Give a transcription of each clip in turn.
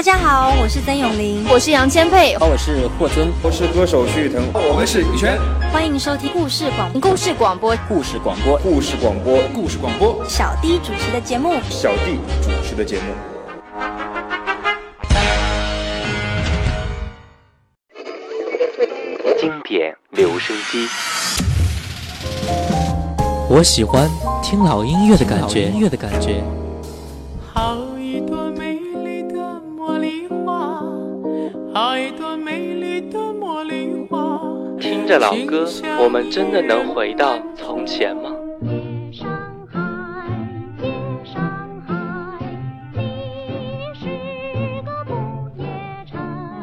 大家好，我是曾永玲，我是杨千佩，我是霍尊，我是歌手徐誉滕，我们是羽泉，欢迎收听故事广故事广播，故事广播，故事广播，故事广播，小 D 主持的节目，小 D 主持的节目，经典留声机，我喜欢听老音乐的感觉，音乐的感觉。这老歌，我们真的能回到从前吗？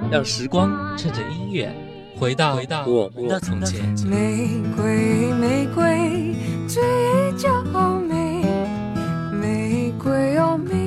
让时光趁着音乐，回到我们的从前。玫瑰，玫瑰，最娇美。玫瑰哦，玫。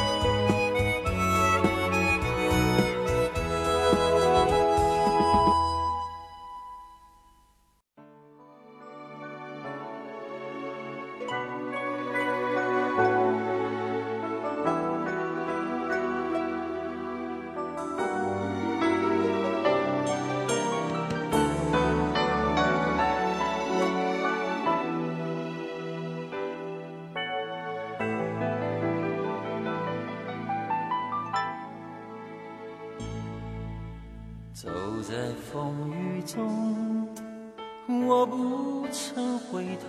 风雨中，我不曾回头，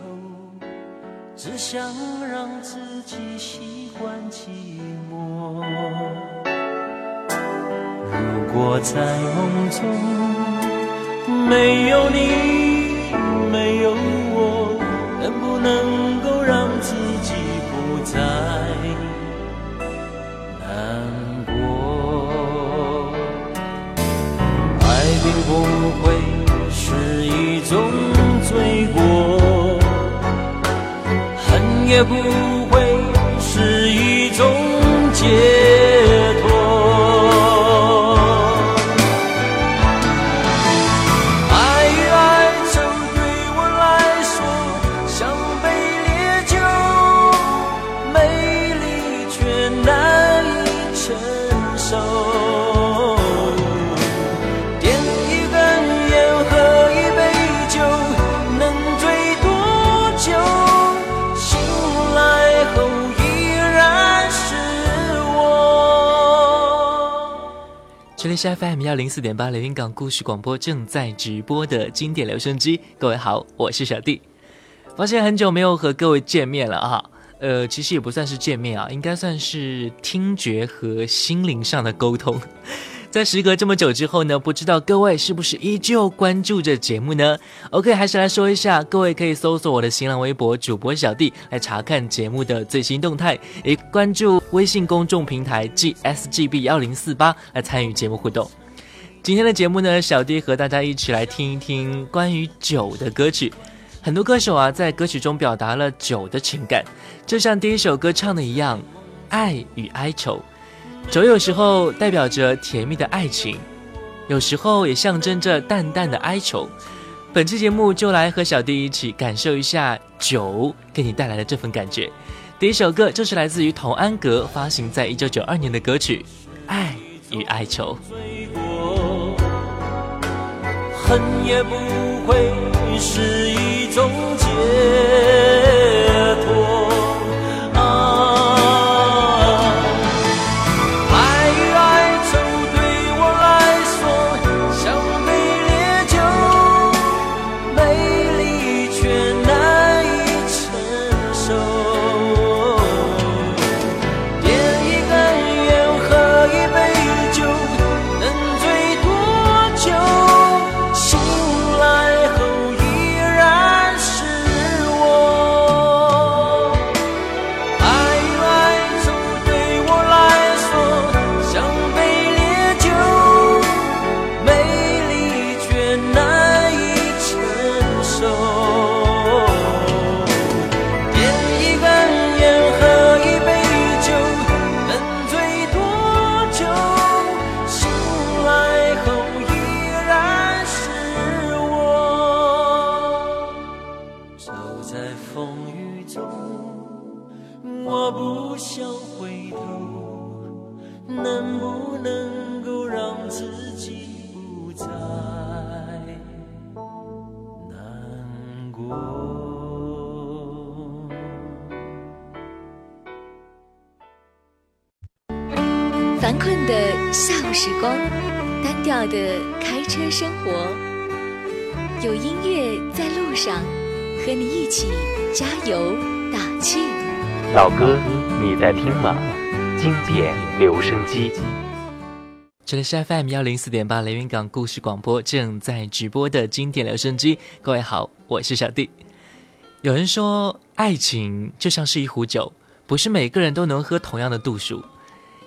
只想让自己习惯寂寞。如果在梦中没有你，没有我，能不能够让自己不再？不会是一种罪过，恨也不。是 FM 幺零四点八连云港故事广播正在直播的经典留声机。各位好，我是小弟，发现很久没有和各位见面了啊。呃，其实也不算是见面啊，应该算是听觉和心灵上的沟通。在时隔这么久之后呢，不知道各位是不是依旧关注着节目呢？OK，还是来说一下，各位可以搜索我的新浪微博主播小弟来查看节目的最新动态，也关注微信公众平台 GSGB 幺零四八来参与节目互动。今天的节目呢，小弟和大家一起来听一听关于酒的歌曲。很多歌手啊，在歌曲中表达了酒的情感，就像第一首歌唱的一样，爱与哀愁。酒有时候代表着甜蜜的爱情，有时候也象征着淡淡的哀愁。本期节目就来和小弟一起感受一下酒给你带来的这份感觉。第一首歌就是来自于童安格发行在一九九二年的歌曲《爱与哀愁》。恨也不会是一种烦困的下午时光，单调的开车生活，有音乐在路上，和你一起加油打气。老歌，你在听吗？经典留声机。这里是 FM 幺零四点八连云港故事广播正在直播的经典留声机。各位好，我是小弟。有人说，爱情就像是一壶酒，不是每个人都能喝同样的度数。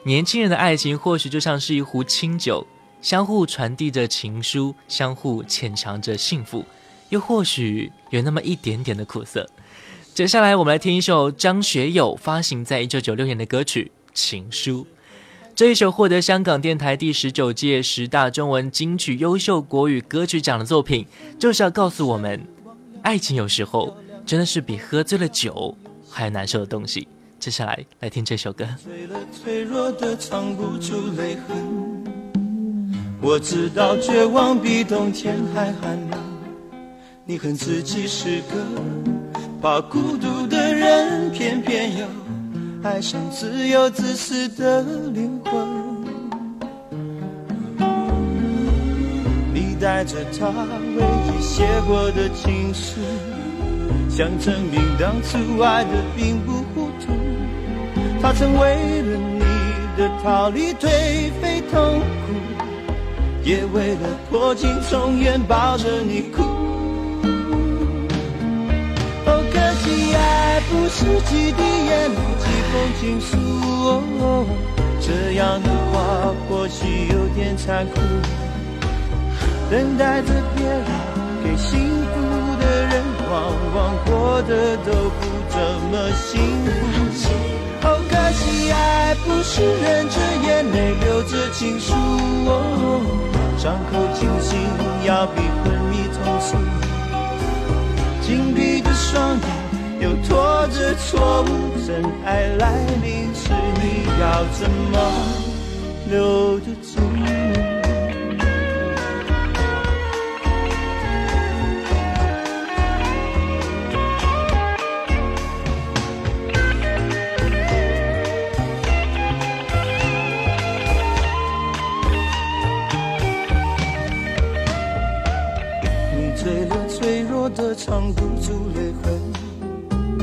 年轻人的爱情或许就像是一壶清酒，相互传递着情书，相互浅尝着幸福，又或许有那么一点点的苦涩。接下来，我们来听一首张学友发行在一九九六年的歌曲《情书》，这一首获得香港电台第十九届十大中文金曲优秀国语歌曲奖的作品，就是要告诉我们，爱情有时候真的是比喝醉了酒还难受的东西。接下来来听这首歌。醉了，脆弱的藏不住泪痕。我知道绝望比冬天还寒冷。你恨自己是个怕孤独的人，偏偏又爱上自由自私的灵魂。你带着他唯一写过的情书，想证明当初爱的并不糊涂。他曾为了你的逃离颓废痛苦，也为了破镜重圆抱着你哭。哦，可惜爱不是几滴眼泪、几封情书哦。这样的话或许有点残酷。等待着别人给幸福的人，往往过得都不怎么幸福。哦。爱不是忍着眼泪，留着情书。伤口清醒，要比昏迷痛楚。紧闭着双眼，又拖着错误。真爱来临时，你要怎么留得住？醉了，脆弱的藏不住泪痕。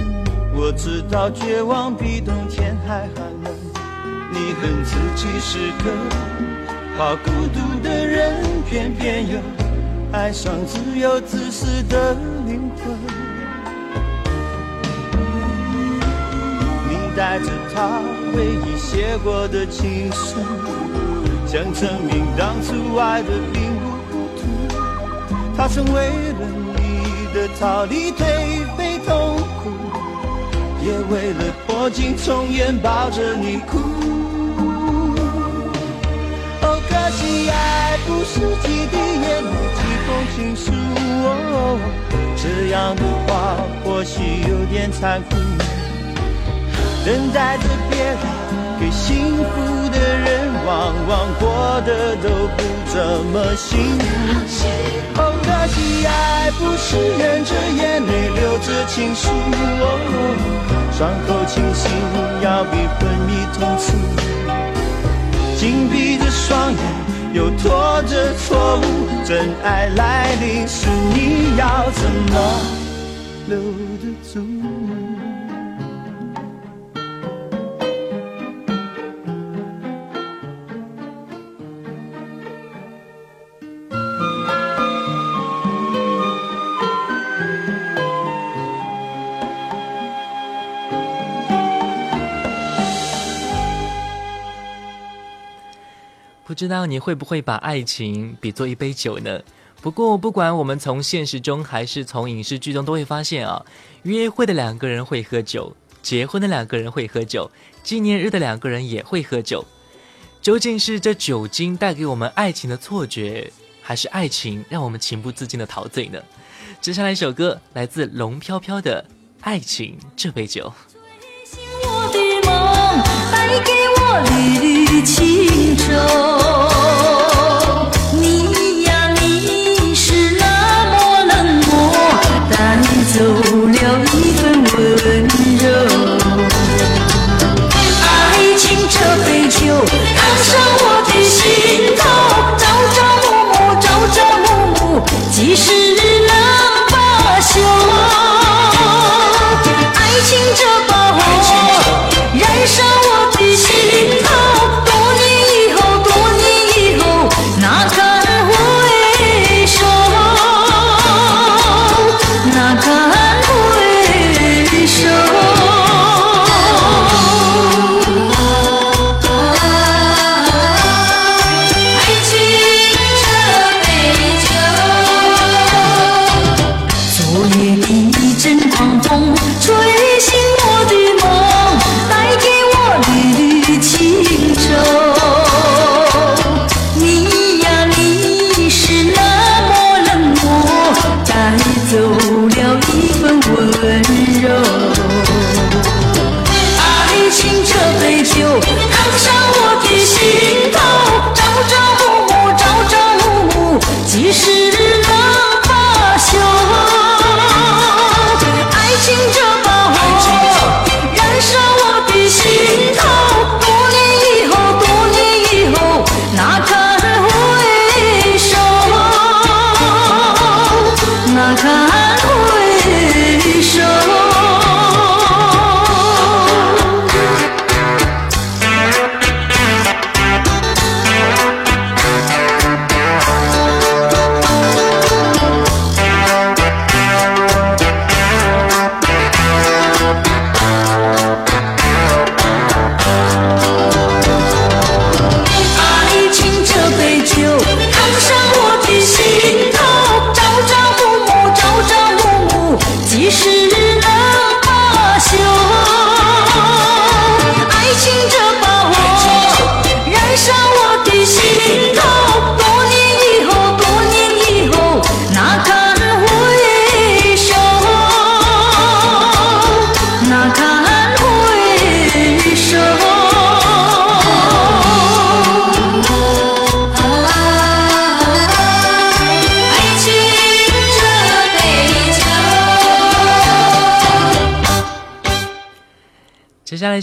我知道，绝望比冬天还寒冷。你恨自己是个怕孤独的人，偏偏又爱上自由自私的灵魂。你带着他唯一写过的情书，想证明当初爱的。他曾为了你的逃离颓废痛苦，也为了破镜重圆抱着你哭。哦，可惜爱不是几滴眼泪、几封情书哦，这样的话或许有点残酷。等待着别人。最幸福的人，往往过得都不怎么幸福。哦，可惜爱不是忍着眼泪，流着情书。哦，伤口清醒要比昏迷痛楚。紧闭着双眼，又拖着错误。真爱来临时，你要怎么留得住？不知道你会不会把爱情比作一杯酒呢？不过不管我们从现实中还是从影视剧中，都会发现啊，约会的两个人会喝酒，结婚的两个人会喝酒，纪念日的两个人也会喝酒。究竟是这酒精带给我们爱情的错觉，还是爱情让我们情不自禁的陶醉呢？接下来一首歌来自龙飘飘的《爱情这杯酒》。我缕缕情愁，你呀你是那么冷漠，带走了一份温柔。爱情这杯酒烫伤我的心头，朝朝暮暮，朝朝暮暮，几时能罢休？爱情这。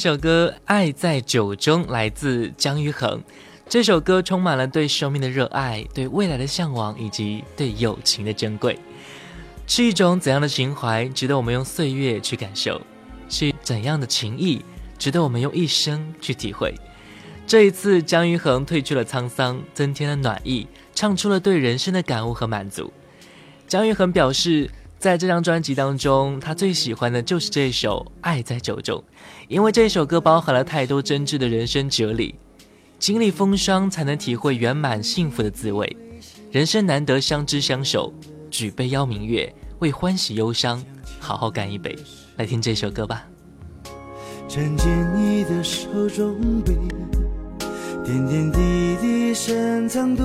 这首歌《爱在酒中》来自姜育恒，这首歌充满了对生命的热爱、对未来的向往以及对友情的珍贵，是一种怎样的情怀，值得我们用岁月去感受；是怎样的情谊，值得我们用一生去体会。这一次，姜育恒褪去了沧桑，增添了暖意，唱出了对人生的感悟和满足。姜育恒表示，在这张专辑当中，他最喜欢的就是这首《爱在酒中》。因为这首歌包含了太多真挚的人生哲理，经历风霜才能体会圆满幸福的滋味。人生难得相知相守，举杯邀明月，为欢喜忧伤好好干一杯。来听这首歌吧。你的手中点点滴滴深藏多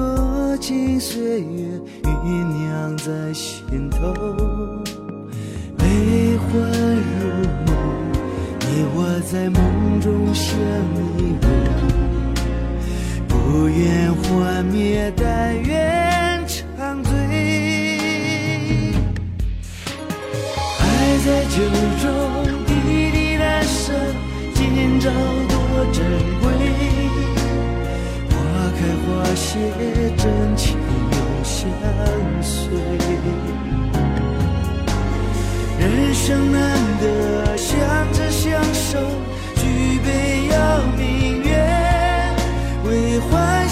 情岁月，酝酿在心头，悲欢你我在梦中相依偎，不愿幻灭，但愿长醉。爱在酒中滴滴答声，今朝多珍贵。花开花谢，真情永相随。人生难得相知相守，举杯邀明月，为欢。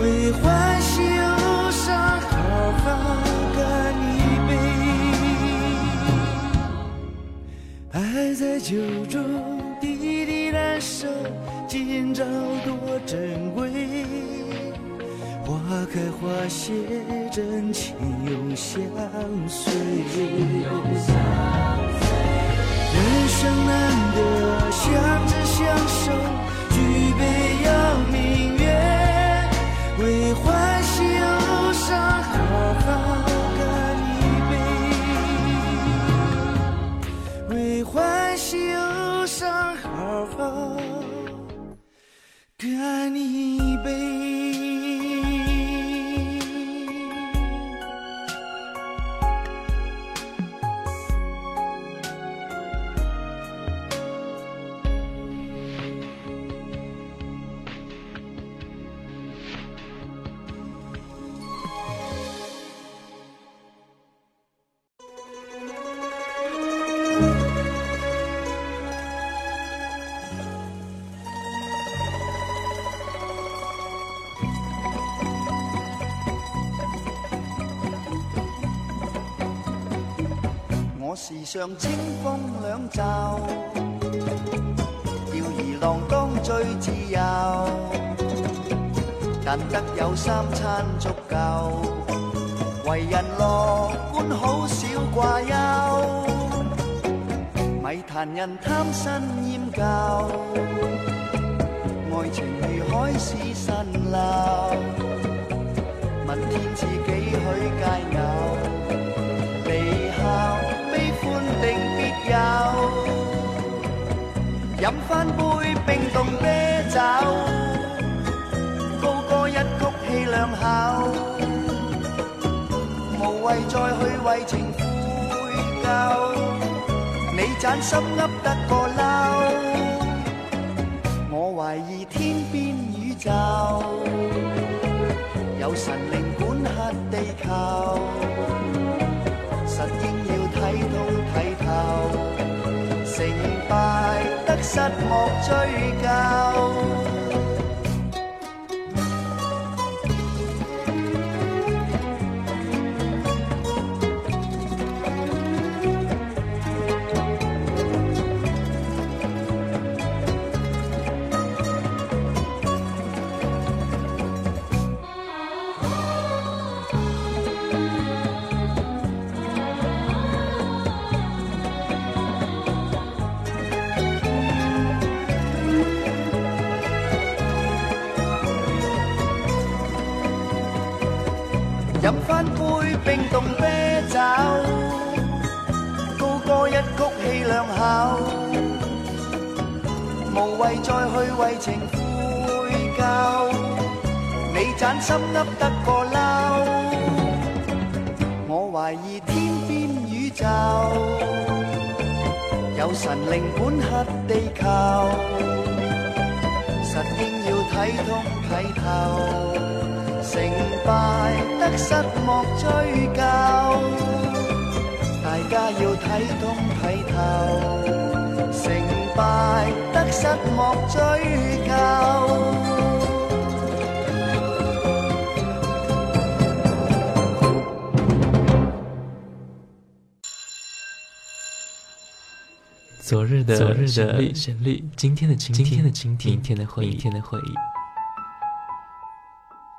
为欢喜忧伤，好好干一杯。爱在酒中滴滴燃烧，今朝多珍贵。花开花谢，真情永相随。人生难得相知相守。桂花。像清风两袖，吊儿郎当最自由。但得有三餐足够，为人乐观好少挂忧。咪谈人贪新厌旧，爱情如海市蜃楼，问天赐几许佳偶？饮翻杯冰冻啤酒，高歌一曲气量口，无谓再去为情悔疚。你盏心噏得个嬲，我怀疑天边宇宙有神灵管辖地球。实。失莫追究。无谓再去为情悔疚，你盏心噏得个嬲，我怀疑天边宇宙，有神灵管辖地球，实应要睇通睇透，成败得失莫追究。家要睇通睇透，成败得失莫追究。昨日的昨日的旋律，今天的今天今天的今天，明天的回忆，明天的回忆。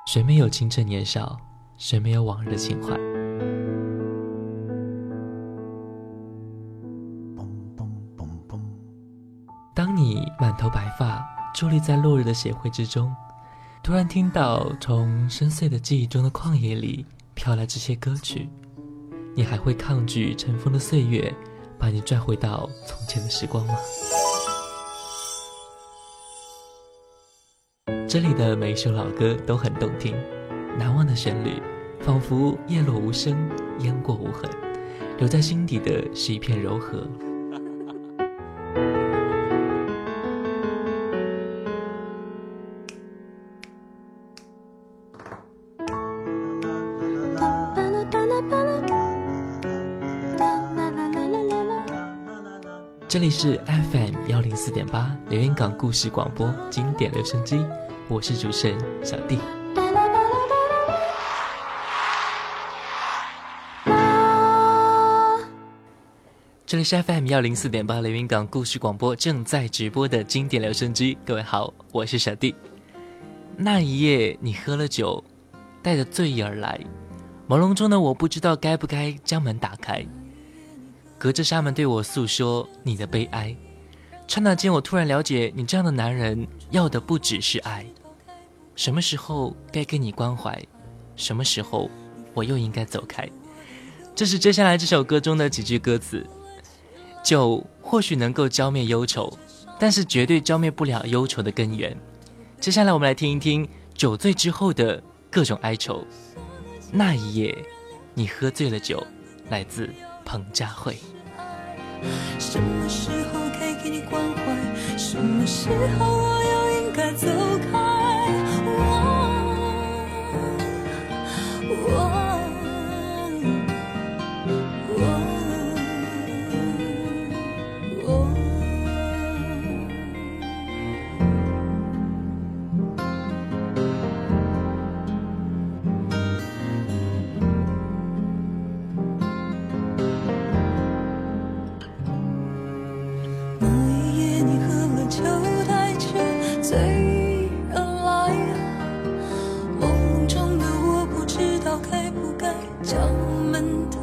谁没有青春年少？谁没有往日的情怀？你满头白发，伫立在落日的协会之中，突然听到从深邃的记忆中的旷野里飘来这些歌曲，你还会抗拒尘封的岁月，把你拽回到从前的时光吗？这里的每一首老歌都很动听，难忘的旋律，仿佛叶落无声，烟过无痕，留在心底的是一片柔和。这里是 FM 幺零四点八连云港故事广播经典留声机，我是主持人小弟。这里是 FM 幺零四点八连云港故事广播正在直播的经典留声机，各位好，我是小弟。那一夜，你喝了酒，带着醉意而来，朦胧中的我不知道该不该将门打开。隔着纱门对我诉说你的悲哀，刹那间我突然了解，你这样的男人要的不只是爱。什么时候该给你关怀，什么时候我又应该走开？这是接下来这首歌中的几句歌词：酒或许能够浇灭忧愁，但是绝对浇灭不了忧愁的根源。接下来我们来听一听酒醉之后的各种哀愁。那一夜，你喝醉了酒，来自。彭佳慧什么时候该给你关怀什么时候我又应该走开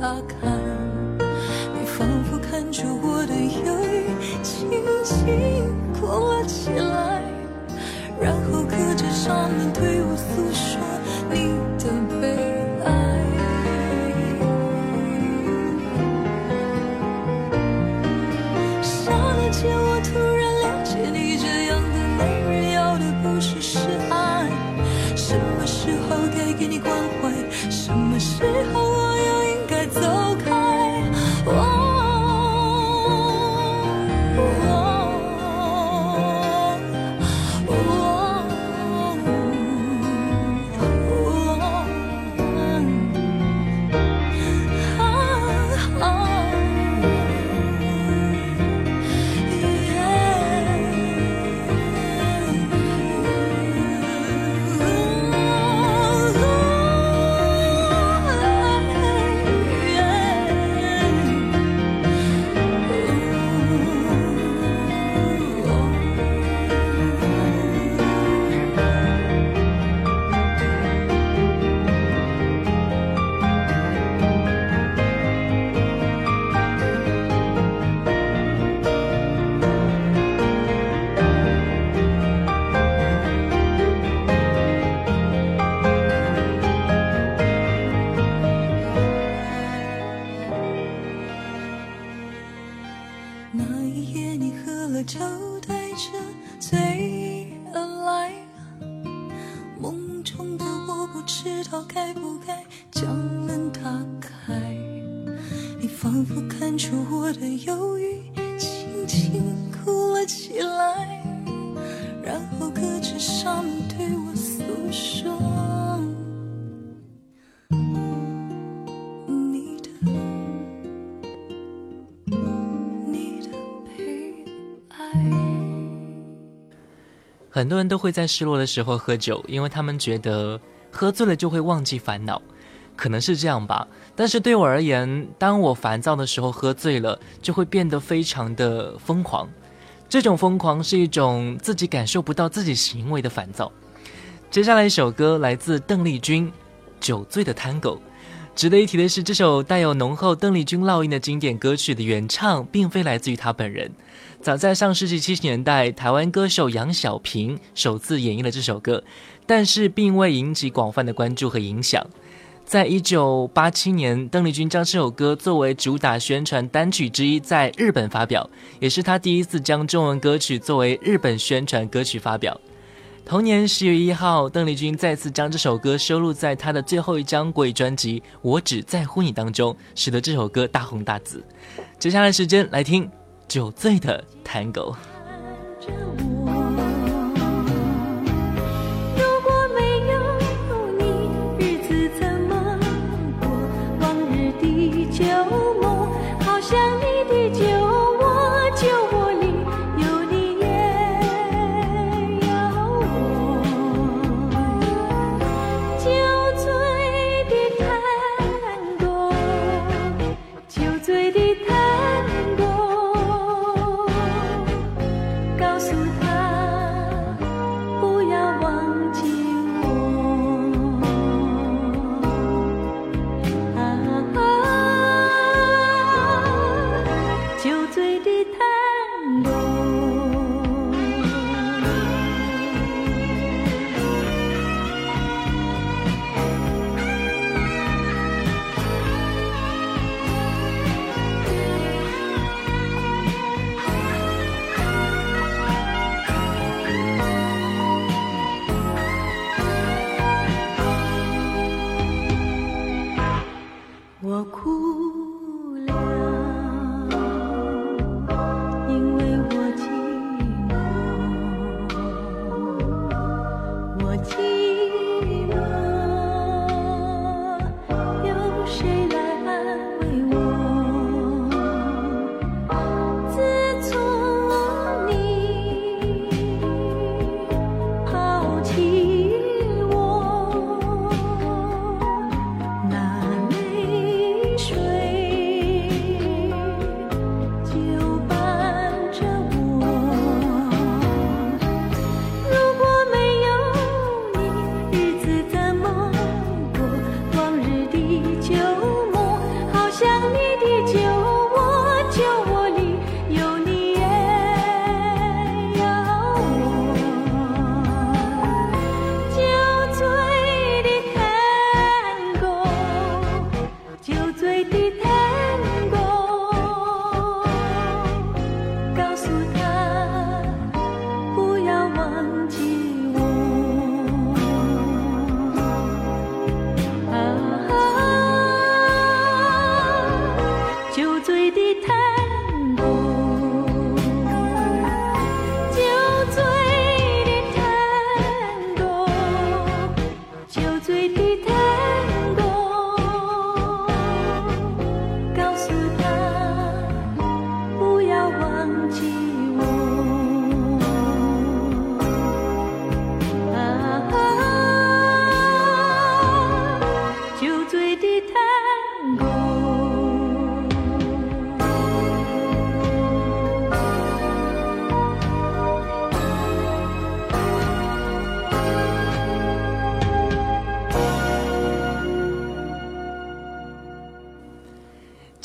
打开，你仿佛看出我的犹豫，轻轻哭了起来，然后隔着纱门对我诉说。醉而来，梦中的我不知道该不该将门打开。你仿佛看出我的忧郁，轻轻哭了起来，然后隔着纱门。很多人都会在失落的时候喝酒，因为他们觉得喝醉了就会忘记烦恼，可能是这样吧。但是对我而言，当我烦躁的时候喝醉了，就会变得非常的疯狂。这种疯狂是一种自己感受不到自己行为的烦躁。接下来一首歌来自邓丽君，《酒醉的探戈》。值得一提的是，这首带有浓厚邓丽君烙印的经典歌曲的原唱并非来自于她本人。早在上世纪七十年代，台湾歌手杨小平首次演绎了这首歌，但是并未引起广泛的关注和影响。在一九八七年，邓丽君将这首歌作为主打宣传单曲之一在日本发表，也是她第一次将中文歌曲作为日本宣传歌曲发表。同年十月一号，邓丽君再次将这首歌收录在她的最后一张国语专辑《我只在乎你》当中，使得这首歌大红大紫。接下来时间来听《酒醉的探戈》。我哭。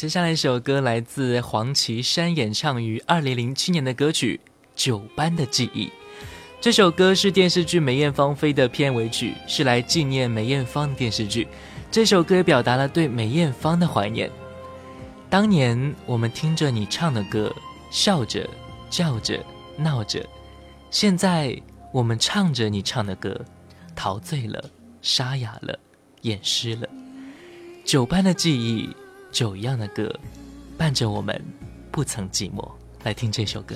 接下来一首歌来自黄绮珊，演唱于二零零七年的歌曲《九班的记忆》。这首歌是电视剧《梅艳芳飞》的片尾曲，是来纪念梅艳芳的电视剧。这首歌表达了对梅艳芳的怀念。当年我们听着你唱的歌，笑着、叫着、闹着；现在我们唱着你唱的歌，陶醉了、沙哑了、掩饰了。九班的记忆。酒一样的歌，伴着我们不曾寂寞。来听这首歌。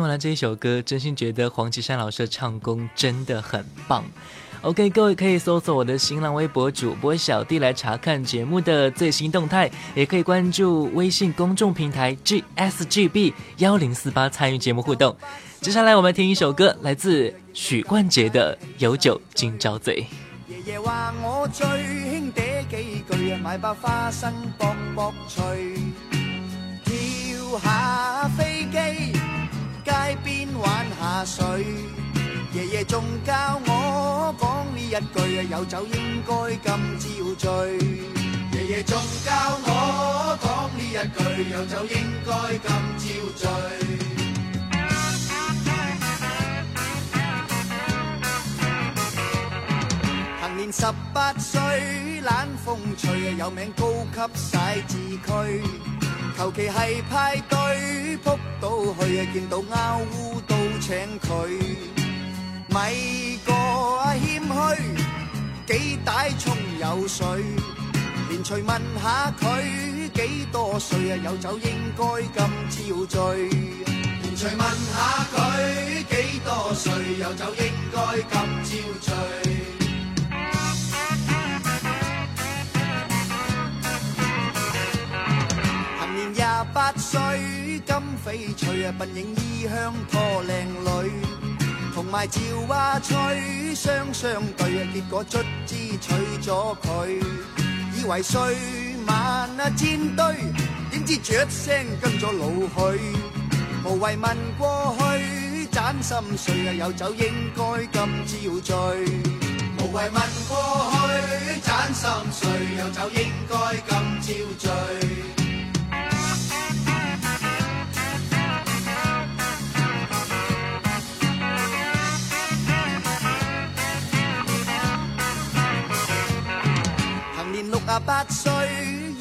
听完这一首歌，真心觉得黄绮珊老师的唱功真的很棒。OK，各位可以搜索我的新浪微博主播小弟来查看节目的最新动态，也可以关注微信公众平台 GSGB 幺零四八参与节目互动。接下来我们听一首歌，来自许冠杰的《有酒今朝醉》。我最句，花生脆，跳下下水，爷爷仲教我讲呢一句，有酒应该今朝醉。爷爷仲教我讲呢一句，有酒应该今朝醉。行年十八岁，冷风吹，有名高级洗字区，求其系派对扑到去，见到拗乌。好请佢，咪个谦虚，几大冲有水，连随问下佢几多岁啊？有酒应该今朝醉，连随问下佢几多岁？有酒应该今朝醉。十八岁，金翡翠啊，扮影衣香拖靓女，同埋赵娃吹，双双对啊，结果卒之娶咗佢。以为岁晚啊，占堆，点知一声跟咗老许。无谓问过去，盏心碎啊，有酒应该今朝醉。无谓问过去，盏心碎，有酒应该今朝醉。八岁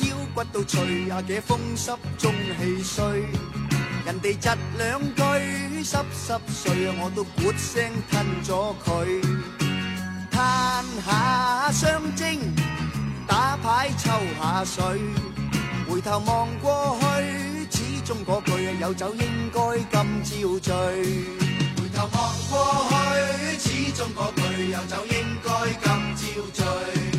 腰骨都碎，阿姐风湿中气衰，人哋窒两句，湿湿碎，我都咕声吞咗佢，叹下双精，打牌抽下水，回头望过去，始终嗰句有酒应该今朝醉，回头望过去，始终嗰句有酒应该今朝醉。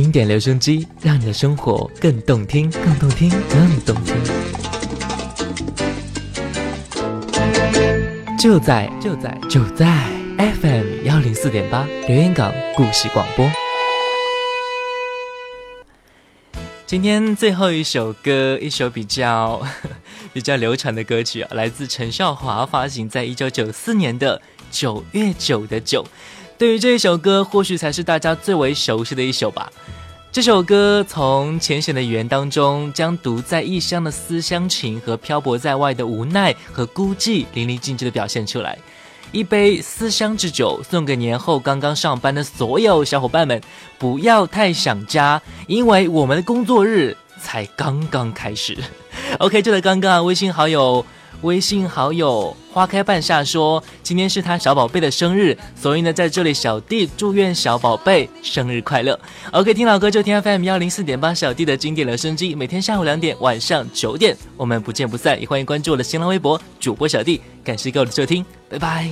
经典留声机，让你的生活更动听，更动听，更动听。就在就在就在 FM 幺零四点八，留言港故事广播。今天最后一首歌，一首比较 比较流传的歌曲，来自陈少华，发行在一九九四年的《九月九的九》。对于这一首歌，或许才是大家最为熟悉的一首吧。这首歌从浅显的语言当中，将独在异乡的思乡情和漂泊在外的无奈和孤寂淋漓尽致的表现出来。一杯思乡之酒，送给年后刚刚上班的所有小伙伴们，不要太想家，因为我们的工作日才刚刚开始。OK，就在刚刚啊，微信好友。微信好友花开半夏说：“今天是他小宝贝的生日，所以呢，在这里小弟祝愿小宝贝生日快乐。” OK，听老歌就听 FM 幺零四点八，小弟的经典留声机，每天下午两点，晚上九点，我们不见不散。也欢迎关注我的新浪微博主播小弟，感谢各位的收听，拜拜。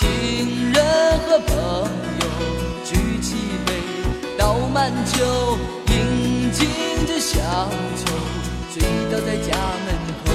亲人和朋友举起杯，倒满酒，饮尽这乡愁，醉倒在家门口。